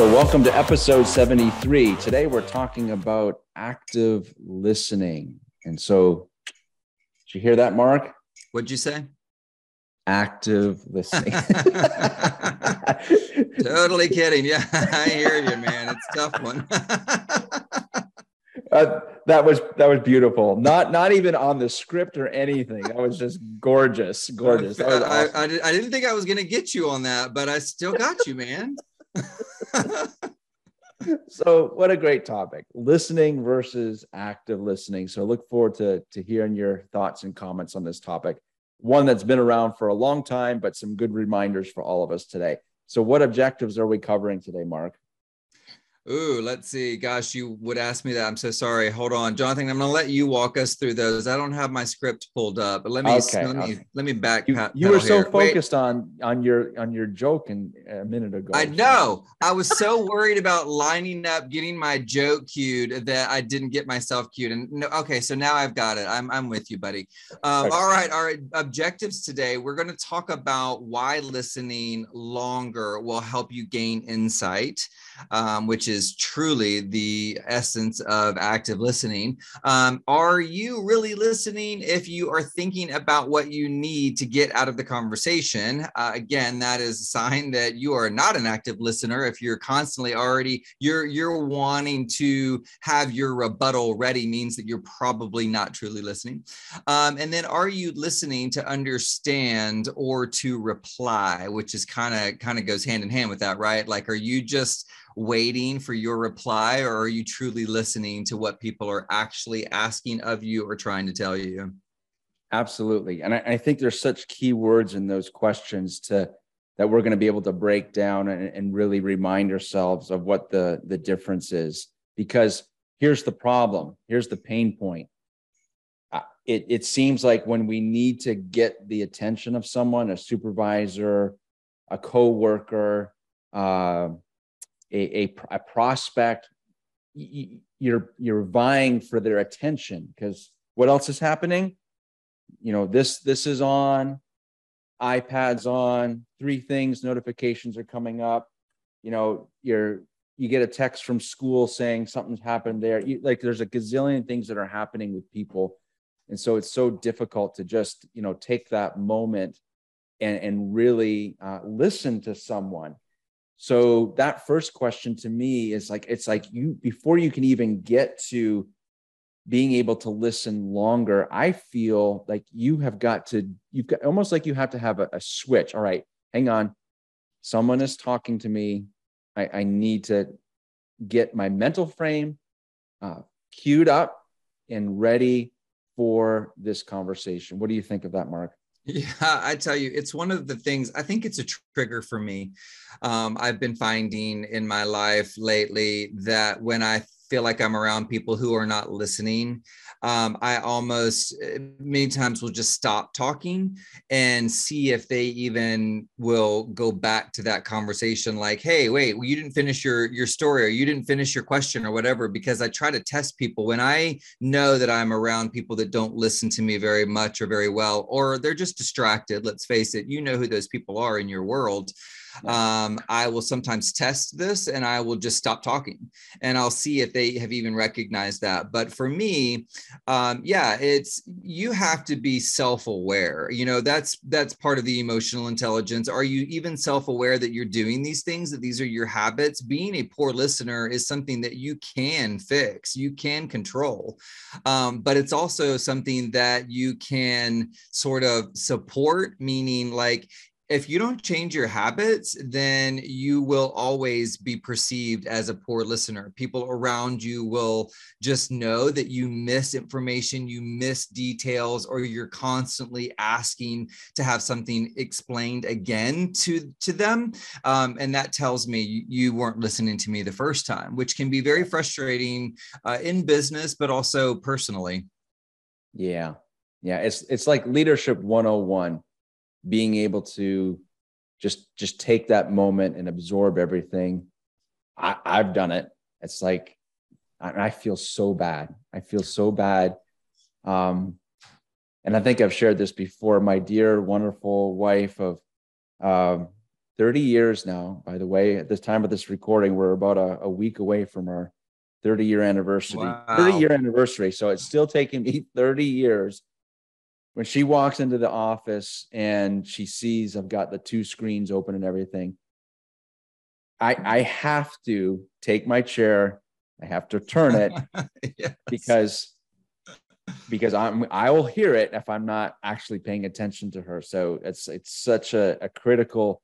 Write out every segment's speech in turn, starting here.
So, welcome to episode 73. Today, we're talking about active listening. And so, did you hear that, Mark? What'd you say? Active listening. totally kidding. Yeah, I hear you, man. It's a tough one. uh, that was that was beautiful. Not not even on the script or anything. That was just gorgeous, gorgeous. I, awesome. I, I, I didn't think I was going to get you on that, but I still got you, man. so what a great topic listening versus active listening. So look forward to, to hearing your thoughts and comments on this topic one that's been around for a long time but some good reminders for all of us today. So what objectives are we covering today mark Ooh, let's see. Gosh, you would ask me that. I'm so sorry. Hold on, Jonathan. I'm going to let you walk us through those. I don't have my script pulled up, but let me okay, let me okay. let me back. You, you were so here. focused Wait. on on your on your joke in, a minute ago. I know. I was so worried about lining up, getting my joke cued that I didn't get myself cued. And no, okay, so now I've got it. I'm I'm with you, buddy. Um, okay. All right, our objectives today. We're going to talk about why listening longer will help you gain insight, um, which is truly the essence of active listening. Um, are you really listening if you are thinking about what you need to get out of the conversation? Uh, again, that is a sign that you are not an active listener. If you're constantly already you're you're wanting to have your rebuttal ready, means that you're probably not truly listening. Um, and then, are you listening to understand or to reply, which is kind of kind of goes hand in hand with that, right? Like, are you just waiting for your reply or are you truly listening to what people are actually asking of you or trying to tell you? Absolutely. And i, I think there's such key words in those questions to that we're going to be able to break down and, and really remind ourselves of what the the difference is. Because here's the problem. Here's the pain point. Uh, it, it seems like when we need to get the attention of someone a supervisor a coworker uh, a, a, a prospect, you're you're vying for their attention because what else is happening? You know, this this is on, iPad's on, three things, notifications are coming up. You know, you're you get a text from school saying something's happened there. You, like there's a gazillion things that are happening with people. And so it's so difficult to just, you know, take that moment and, and really uh, listen to someone so that first question to me is like it's like you before you can even get to being able to listen longer, I feel like you have got to you've got almost like you have to have a, a switch. All right, hang on. Someone is talking to me. I, I need to get my mental frame uh, queued up and ready for this conversation. What do you think of that, Mark? Yeah, I tell you, it's one of the things I think it's a trigger for me. Um, I've been finding in my life lately that when I feel like I'm around people who are not listening, um, I almost eh, many times will just stop talking and see if they even will go back to that conversation. Like, hey, wait, well, you didn't finish your your story, or you didn't finish your question, or whatever. Because I try to test people when I know that I'm around people that don't listen to me very much or very well, or they're just distracted. Let's face it, you know who those people are in your world um, I will sometimes test this and I will just stop talking and I'll see if they have even recognized that. But for me, um, yeah, it's you have to be self-aware. You know, that's that's part of the emotional intelligence. Are you even self-aware that you're doing these things, that these are your habits? Being a poor listener is something that you can fix, you can control. Um, but it's also something that you can sort of support, meaning like if you don't change your habits, then you will always be perceived as a poor listener. People around you will just know that you miss information, you miss details, or you're constantly asking to have something explained again to, to them. Um, and that tells me you weren't listening to me the first time, which can be very frustrating uh, in business, but also personally. Yeah. Yeah. It's, it's like leadership 101 being able to just just take that moment and absorb everything I, i've done it it's like I, I feel so bad i feel so bad um and i think i've shared this before my dear wonderful wife of um, 30 years now. By the way, at this time of this recording, we're about a, a week away from our 30 year anniversary. Wow. 30 year anniversary. So it's still taking me 30 years. When she walks into the office and she sees I've got the two screens open and everything, I, I have to take my chair, I have to turn it yes. because because I'm I will hear it if I'm not actually paying attention to her. So it's it's such a, a critical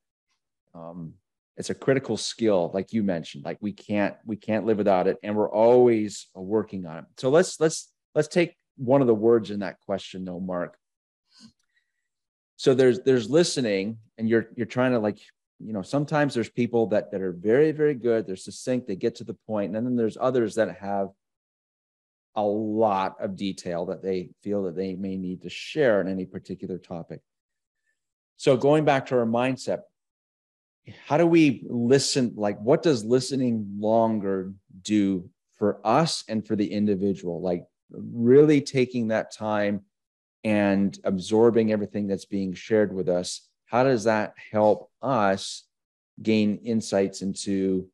um it's a critical skill like you mentioned like we can't we can't live without it and we're always working on it so let's let's let's take one of the words in that question though mark so there's there's listening and you're you're trying to like you know sometimes there's people that that are very very good they're succinct they get to the point and then there's others that have a lot of detail that they feel that they may need to share on any particular topic. So going back to our mindset, how do we listen? Like, what does listening longer do for us and for the individual? Like, really taking that time and absorbing everything that's being shared with us. How does that help us gain insights into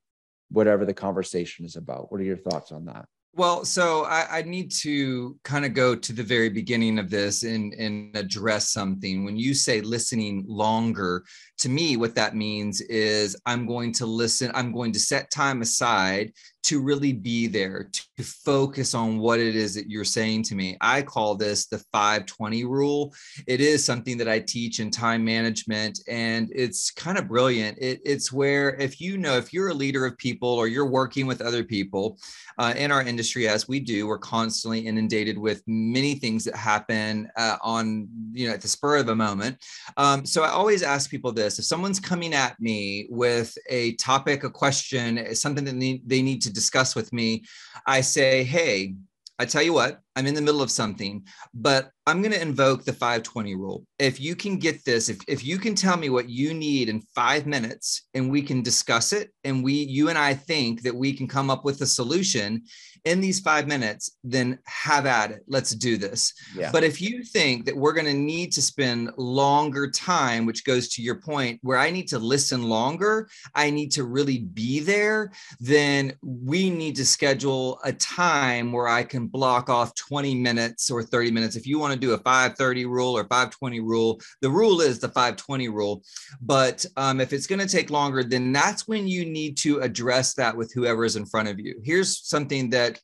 whatever the conversation is about? What are your thoughts on that? Well, so I, I, need to kind of go to the very beginning of this and, and address something. When you say listening longer, to me, what that means is I'm going to listen, I'm going to set time aside to really be there, to focus on what it is that you're saying to me. I call this the 520 rule. It is something that I teach in time management, and it's kind of brilliant. It, it's where if you know, if you're a leader of people or you're working with other people uh, in our industry, as we do, we're constantly inundated with many things that happen uh, on, you know, at the spur of a moment. Um, so I always ask people this if someone's coming at me with a topic, a question, something that they, they need to discuss with me, I say, hey, I tell you what, I'm in the middle of something, but I'm going to invoke the 520 rule. If you can get this, if, if you can tell me what you need in five minutes and we can discuss it, and we, you and I think that we can come up with a solution in these five minutes, then have at it. Let's do this. Yeah. But if you think that we're going to need to spend longer time, which goes to your point, where I need to listen longer, I need to really be there, then we need to schedule a time where I can block off 20 minutes or 30 minutes. If you want to do a 530 rule or 520 rule, the rule is the 520 rule. But um, if it's going to take longer, then that's when you need to address that with whoever is in front of you. Here's something that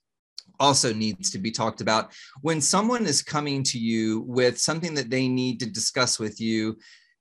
also needs to be talked about. When someone is coming to you with something that they need to discuss with you,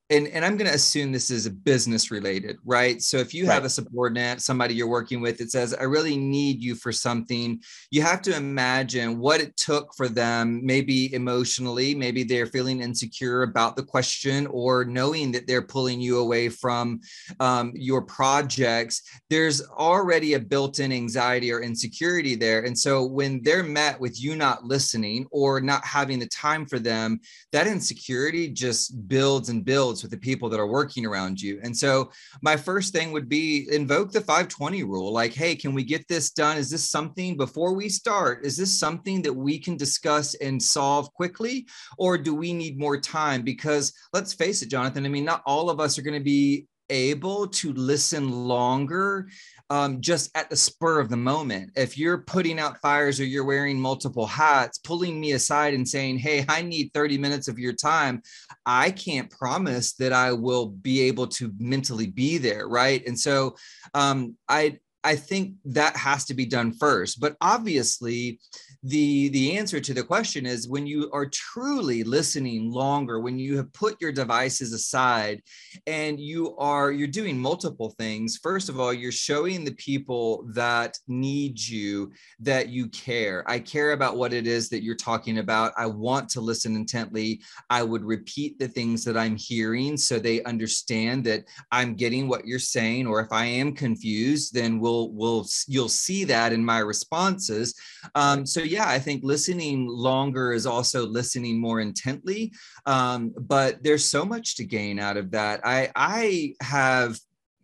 and, and I'm going to assume this is a business related, right? So if you right. have a subordinate, somebody you're working with that says, I really need you for something, you have to imagine what it took for them, maybe emotionally, maybe they're feeling insecure about the question or knowing that they're pulling you away from um, your projects. There's already a built in anxiety or insecurity there. And so when they're met with you not listening or not having the time for them, that insecurity just builds and builds with the people that are working around you. And so my first thing would be invoke the 520 rule. Like, hey, can we get this done? Is this something before we start? Is this something that we can discuss and solve quickly? Or do we need more time? Because let's face it, Jonathan, I mean, not all of us are going to be able to listen longer um, just at the spur of the moment. If you're putting out fires or you're wearing multiple hats, pulling me aside and saying, Hey, I need 30 minutes of your time, I can't promise that I will be able to mentally be there. Right. And so um, I, I think that has to be done first. But obviously, the the answer to the question is when you are truly listening longer when you have put your devices aside and you are you're doing multiple things. First of all you're showing the people that need you that you care. I care about what it is that you're talking about. I want to listen intently. I would repeat the things that i'm hearing so they understand that i'm getting what you're saying or if i am confused then we'll we'll you'll see that in my responses. Um, so yeah, I think listening longer is also listening more intently. Um, but there's so much to gain out of that. I I have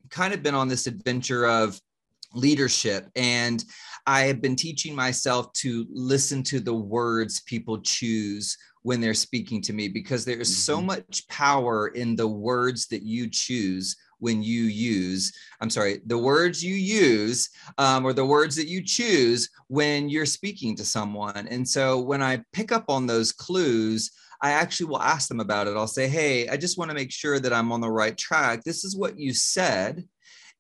kind of been on this adventure of leadership and I have been teaching myself to listen to the words people choose when they're speaking to me because there is mm-hmm. so much power in the words that you choose when you use, I'm sorry, the words you use um, or the words that you choose when you're speaking to someone. And so when I pick up on those clues, I actually will ask them about it. I'll say, Hey, I just want to make sure that I'm on the right track. This is what you said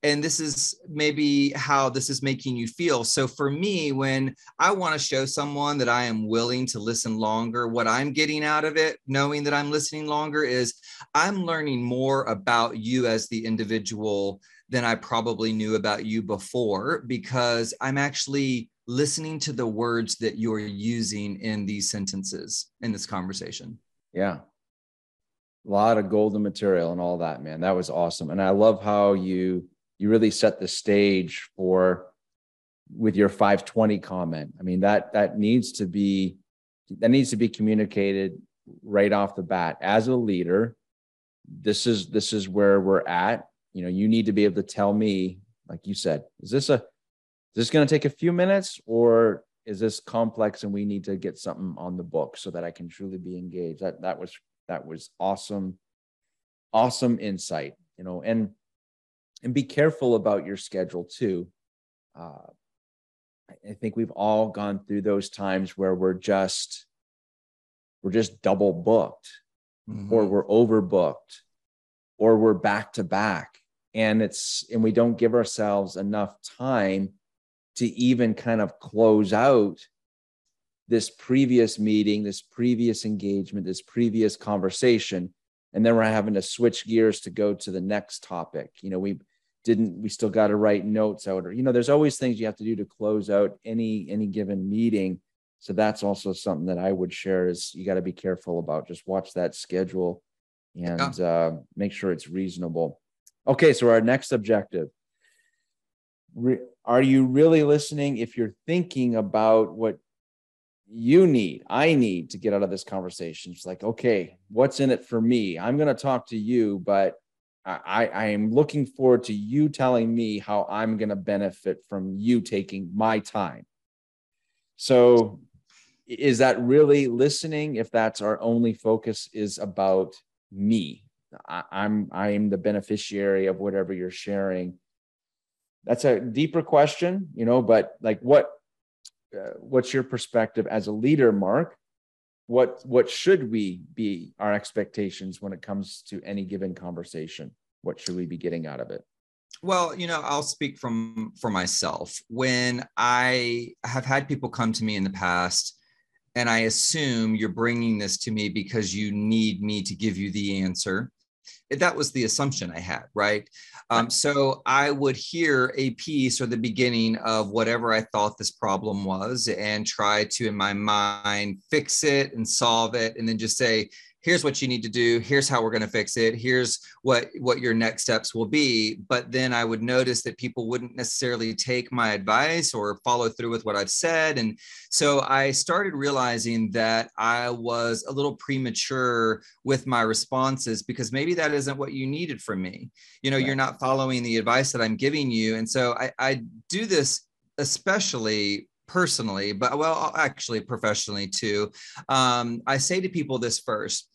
and this is maybe how this is making you feel. So for me, when I want to show someone that I am willing to listen longer, what I'm getting out of it, knowing that I'm listening longer, is I'm learning more about you as the individual than I probably knew about you before because I'm actually listening to the words that you're using in these sentences in this conversation. Yeah. A lot of golden material and all that, man. That was awesome. And I love how you you really set the stage for with your 520 comment. I mean, that that needs to be that needs to be communicated right off the bat. As a leader, this is this is where we're at. You know, you need to be able to tell me, like you said, is this a is this going to take a few minutes or is this complex and we need to get something on the book so that I can truly be engaged? That that was that was awesome, awesome insight. You know, and and be careful about your schedule too. Uh, I think we've all gone through those times where we're just we're just double booked, mm-hmm. or we're overbooked, or we're back to back, and it's and we don't give ourselves enough time to even kind of close out this previous meeting, this previous engagement, this previous conversation, and then we're having to switch gears to go to the next topic. You know, we didn't we still got to write notes out or you know there's always things you have to do to close out any any given meeting. So that's also something that i would share is you got to be careful about. Just watch that schedule and yeah. uh, make sure it's reasonable. Okay so our next objective. Re- are you really listening if you're thinking about what you need i need to get out of this conversation? It's like okay what's in it for me? I'm going to talk to you but I, I am looking forward to you telling me how I'm going to benefit from you taking my time. So, is that really listening? If that's our only focus is about me, I, I'm I'm the beneficiary of whatever you're sharing. That's a deeper question, you know. But like, what uh, what's your perspective as a leader, Mark? What what should we be our expectations when it comes to any given conversation? What should we be getting out of it? Well you know i'll speak from for myself. When i have had people come to me in the past and i assume you're bringing this to me because you need me to give you the answer that was the assumption I had, right? Um, so I would hear a piece or the beginning of whatever I thought this problem was and try to, in my mind, fix it and solve it, and then just say, here's what you need to do here's how we're going to fix it here's what what your next steps will be but then i would notice that people wouldn't necessarily take my advice or follow through with what i've said and so i started realizing that i was a little premature with my responses because maybe that isn't what you needed from me you know right. you're not following the advice that i'm giving you and so i, I do this especially personally, but well, actually professionally too. Um, I say to people this first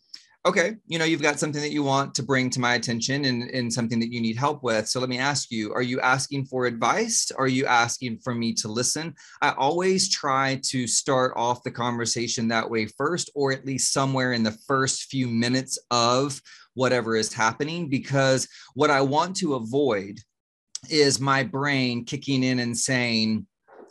okay, you know, you've got something that you want to bring to my attention and, and something that you need help with. So let me ask you, are you asking for advice? Are you asking for me to listen? I always try to start off the conversation that way first, or at least somewhere in the first few minutes of whatever is happening, because what I want to avoid is my brain kicking in and saying,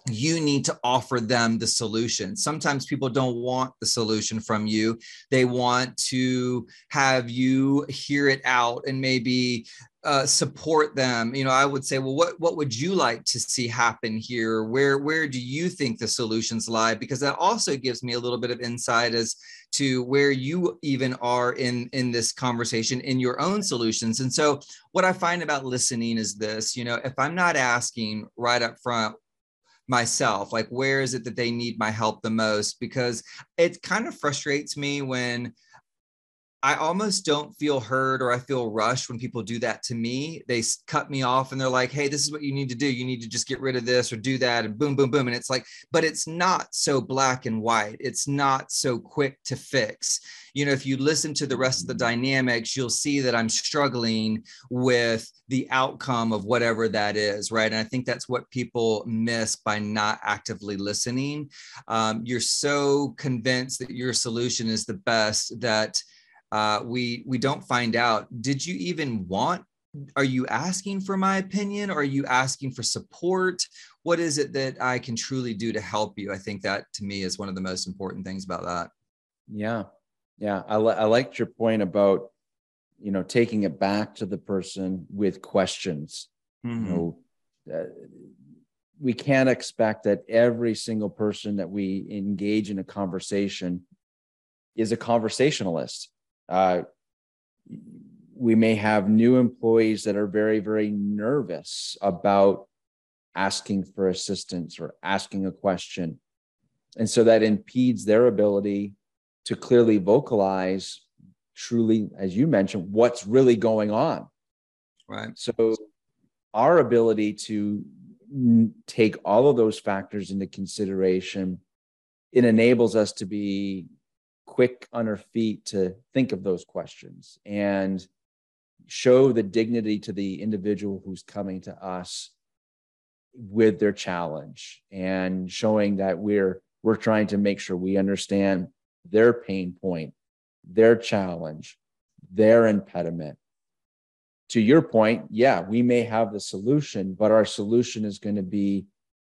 you need to offer them the solution. Sometimes people don't want the solution from you. They want to have you hear it out and maybe uh, support them. You know, I would say, well, what what would you like to see happen here? Where where do you think the solutions lie? Because that also gives me a little bit of insight as to where you even are in in this conversation in your own solutions. And so, what I find about listening is this: you know, if I'm not asking right up front, myself like where is it that they need my help the most? Because it kind of frustrates me when I almost don't feel heard or I feel rushed when people do that to me. They cut me off and they're like, hey, this is what you need to do. You need to just get rid of this or do that and boom, boom, boom. And it's like, but it's not so black and white. It's not so quick to fix. You know, if you listen to the rest of the dynamics, you'll see that I'm struggling with the outcome of whatever that is, right? And I think that's what people miss by not actively listening. Um, you're so convinced that your solution is the best that uh, we we don't find out. Did you even want are you asking for my opinion? Or are you asking for support? What is it that i can truly do to help you? I think that to me is one of the most important things about that. Yeah. Yeah. I, li- I liked your point about you know taking it back to the person with questions. Mm-hmm. you know uh, we can't expect that every single person that we engage in a conversation is a conversationalist uh, we may have new employees that are very, very nervous about asking for assistance or asking a question. And so that impedes their ability to clearly vocalize truly, as you mentioned, what's really going on. Right. So our ability to take all of those factors into consideration, it enables us to be quick on her feet to think of those questions and show the dignity to the individual who's coming to us with their challenge and showing that we're we're trying to make sure we understand their pain point their challenge their impediment. To your point yeah we may have the solution but our solution is going to be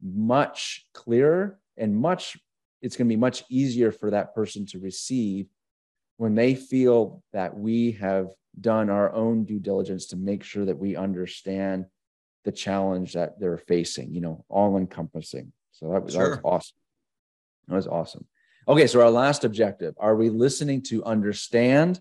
much clearer and much it's going to be much easier for that person to receive when they feel that we have done our own due diligence to make sure that we understand the challenge that they're facing, you know, all encompassing. So that was, sure. that was awesome. That was awesome. Okay, so our last objective are we listening to understand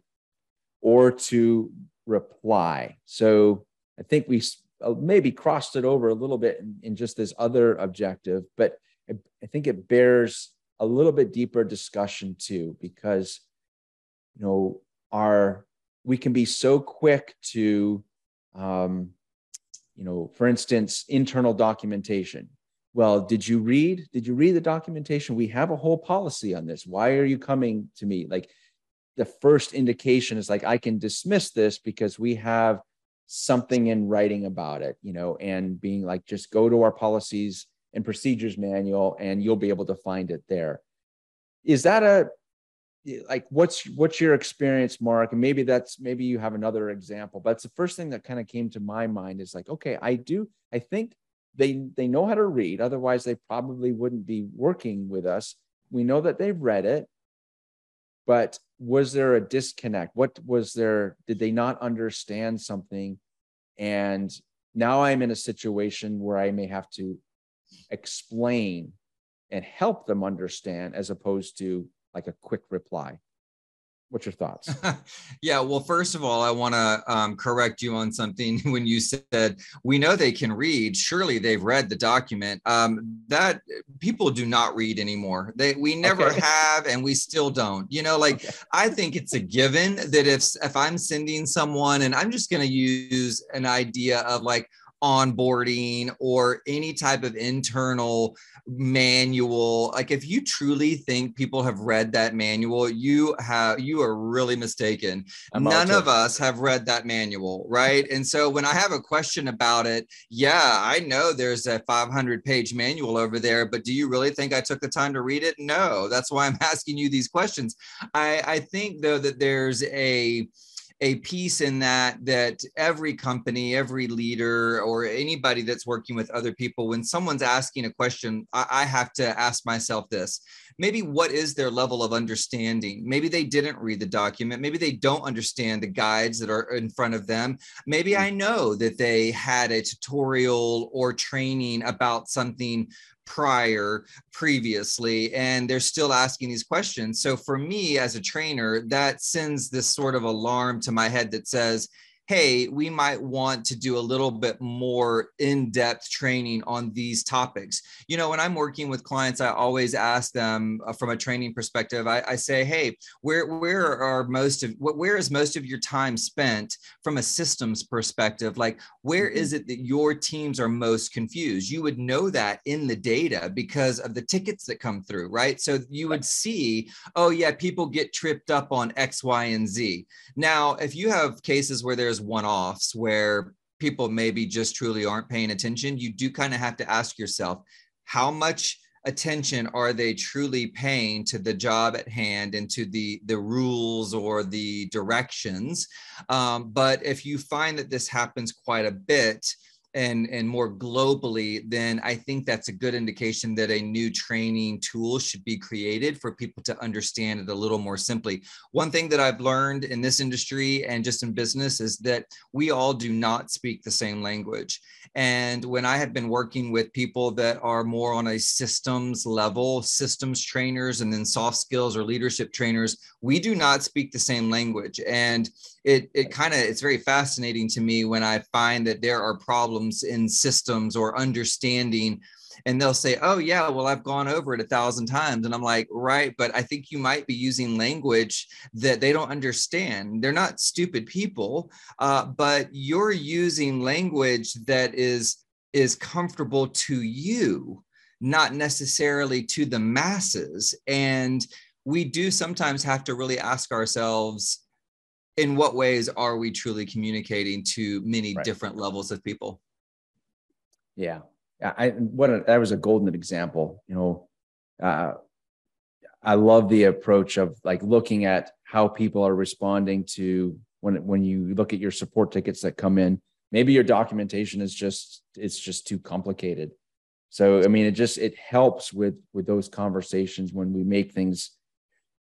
or to reply? So I think we uh, maybe crossed it over a little bit in, in just this other objective, but I, I think it bears a little bit deeper discussion too, because you know our we can be so quick to um, you know for instance internal documentation. Well did you read did you read the documentation? We have a whole policy on this. Why are you coming to me? Like the first indication is like i can dismiss this because we have something in writing about it you know and being like just go to our policies and procedures manual and you'll be able to find it there. Is that a like what's what's your experience mark? And maybe that's maybe you have another example but it's the first thing that kind of came to my mind is like okay i do i think they they know how to read otherwise they probably wouldn't be working with us. We know that they've read it but was there a disconnect? What was there did they not understand something? And now i'm in a situation where i may have to explain and help them understand as opposed to like a quick reply. What's your thoughts? Yeah well first of all i want to um, correct you on something when you said we know they can read. Surely they've read the document. Um, that people do not read anymore. They we never okay. have and we still don't. You know like okay. i think it's a given that if if i'm sending someone and i'm just going to use an idea of like onboarding or any type of internal manual like if you truly think people have read that manual you have you are really mistaken. I'm none of us have read that manual right? And so when i have a question about it yeah i know there's a 500 page manual over there but do you really think i took the time to read it? No that's why i'm asking you these questions. I i think though that there's a a piece in that that every company every leader or anybody that's working with other people when someone's asking a question I, I, have to ask myself this. Maybe what is their level of understanding? Maybe they didn't read the document. Maybe they don't understand the guides that are in front of them. Maybe hmm. i know that they had a tutorial or training about something prior previously and they're still asking these questions. So for me as a trainer that sends this sort of alarm to my head that says hey, we might want to do a little bit more in depth training on these topics. You know, when I'm working with clients, I always ask them uh, from a training perspective, I, I say, hey, where, where are most of, what, where is most of your time spent from a systems perspective? Like, where mm-hmm. it that your teams are most confused? You would know that in the data because of the tickets that come through, right? So you would see, oh, yeah, people get tripped up on X, Y, and Z. Now, if you have cases where there's one offs where people maybe just truly aren't paying attention, you do kind of have to ask yourself how much attention are they truly paying to the job at hand and to the the rules or the directions? Um, but if you find that this happens quite a bit and and more globally then i think that's a good indication that a new training tool should be created for people to understand it a little more simply. One thing that i've learned in this industry and just in business is that we all do not speak the same language. And when I have been working with people that are more on a systems level, systems trainers, and then soft skills or leadership trainers, we do not speak the same language. And it, it kind of it's very fascinating to me when I find that there are problems in systems or understanding and they'll say, "Oh yeah, well I've gone over it a thousand times," and I'm like, "Right, but I think you might be using language that they don't understand. They're not stupid people, uh, but you're using language that is is comfortable to you, not necessarily to the masses." And we do sometimes have to really ask ourselves in what ways are we truly communicating to many right. different levels of people yeah I what a, that was a golden example. You know, uh, I love the approach of like looking at how people are responding to when when you look at your support tickets that come in. Maybe your documentation is just it's just too complicated. So I mean, it just it helps with with those conversations when we make things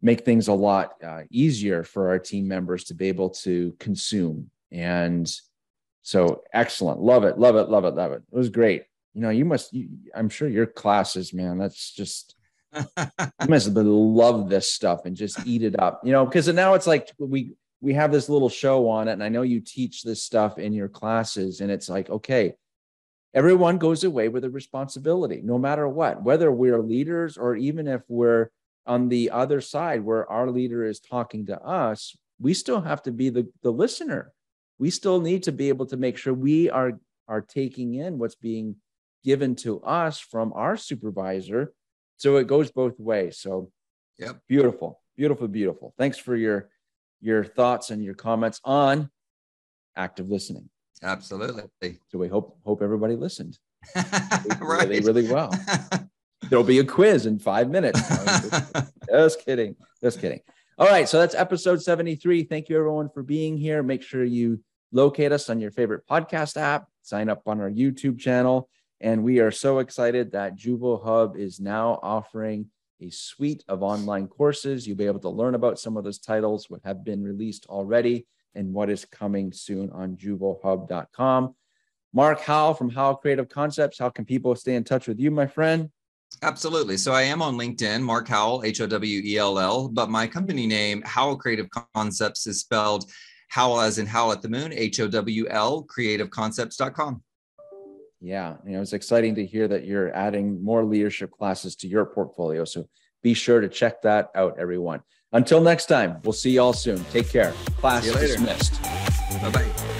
make things a lot uh, easier for our team members to be able to consume and so excellent love it love it love it love it it was great you know, you must, you, I'm sure your classes, man, that's just, you must have love this stuff and just eat it up, you know, because now it's like we, we have this little show on it. And I know you teach this stuff in your classes and it's like, okay, everyone goes away with a responsibility, no matter what, whether we're leaders or even if we're on the other side where our leader is talking to us, we still have to be the, the listener. We still need to be able to make sure we are, are taking in what's being given to us from our supervisor. So it goes both ways. So yeah, beautiful, beautiful, beautiful. Thanks for your your thoughts and your comments on active listening. Absolutely. So we hope hope everybody listened. right. Really, really well. There'll be a quiz in five minutes. just kidding. Just kidding. All right. So that's episode 73. Thank you everyone for being here. Make sure you locate us on your favorite podcast app, sign up on our YouTube channel. And we are so excited that Juvo Hub is now offering a suite of online courses. You'll be able to learn about some of those titles, what have been released already, and what is coming soon on juvohub.com. Mark Howell from Howl Creative Concepts. How can people stay in touch with you, my friend? Absolutely. So I am on LinkedIn, Mark Howell, H O W E L L, but my company name, Howl Creative Concepts, is spelled Howl as in Howl at the Moon, H O W L, creativeconcepts.com yeah, you know, it's exciting to hear that you're adding more leadership classes to your portfolio. So be sure to check that out, everyone. Until next time, we'll see you all soon. Take care. Class dismissed. Bye bye.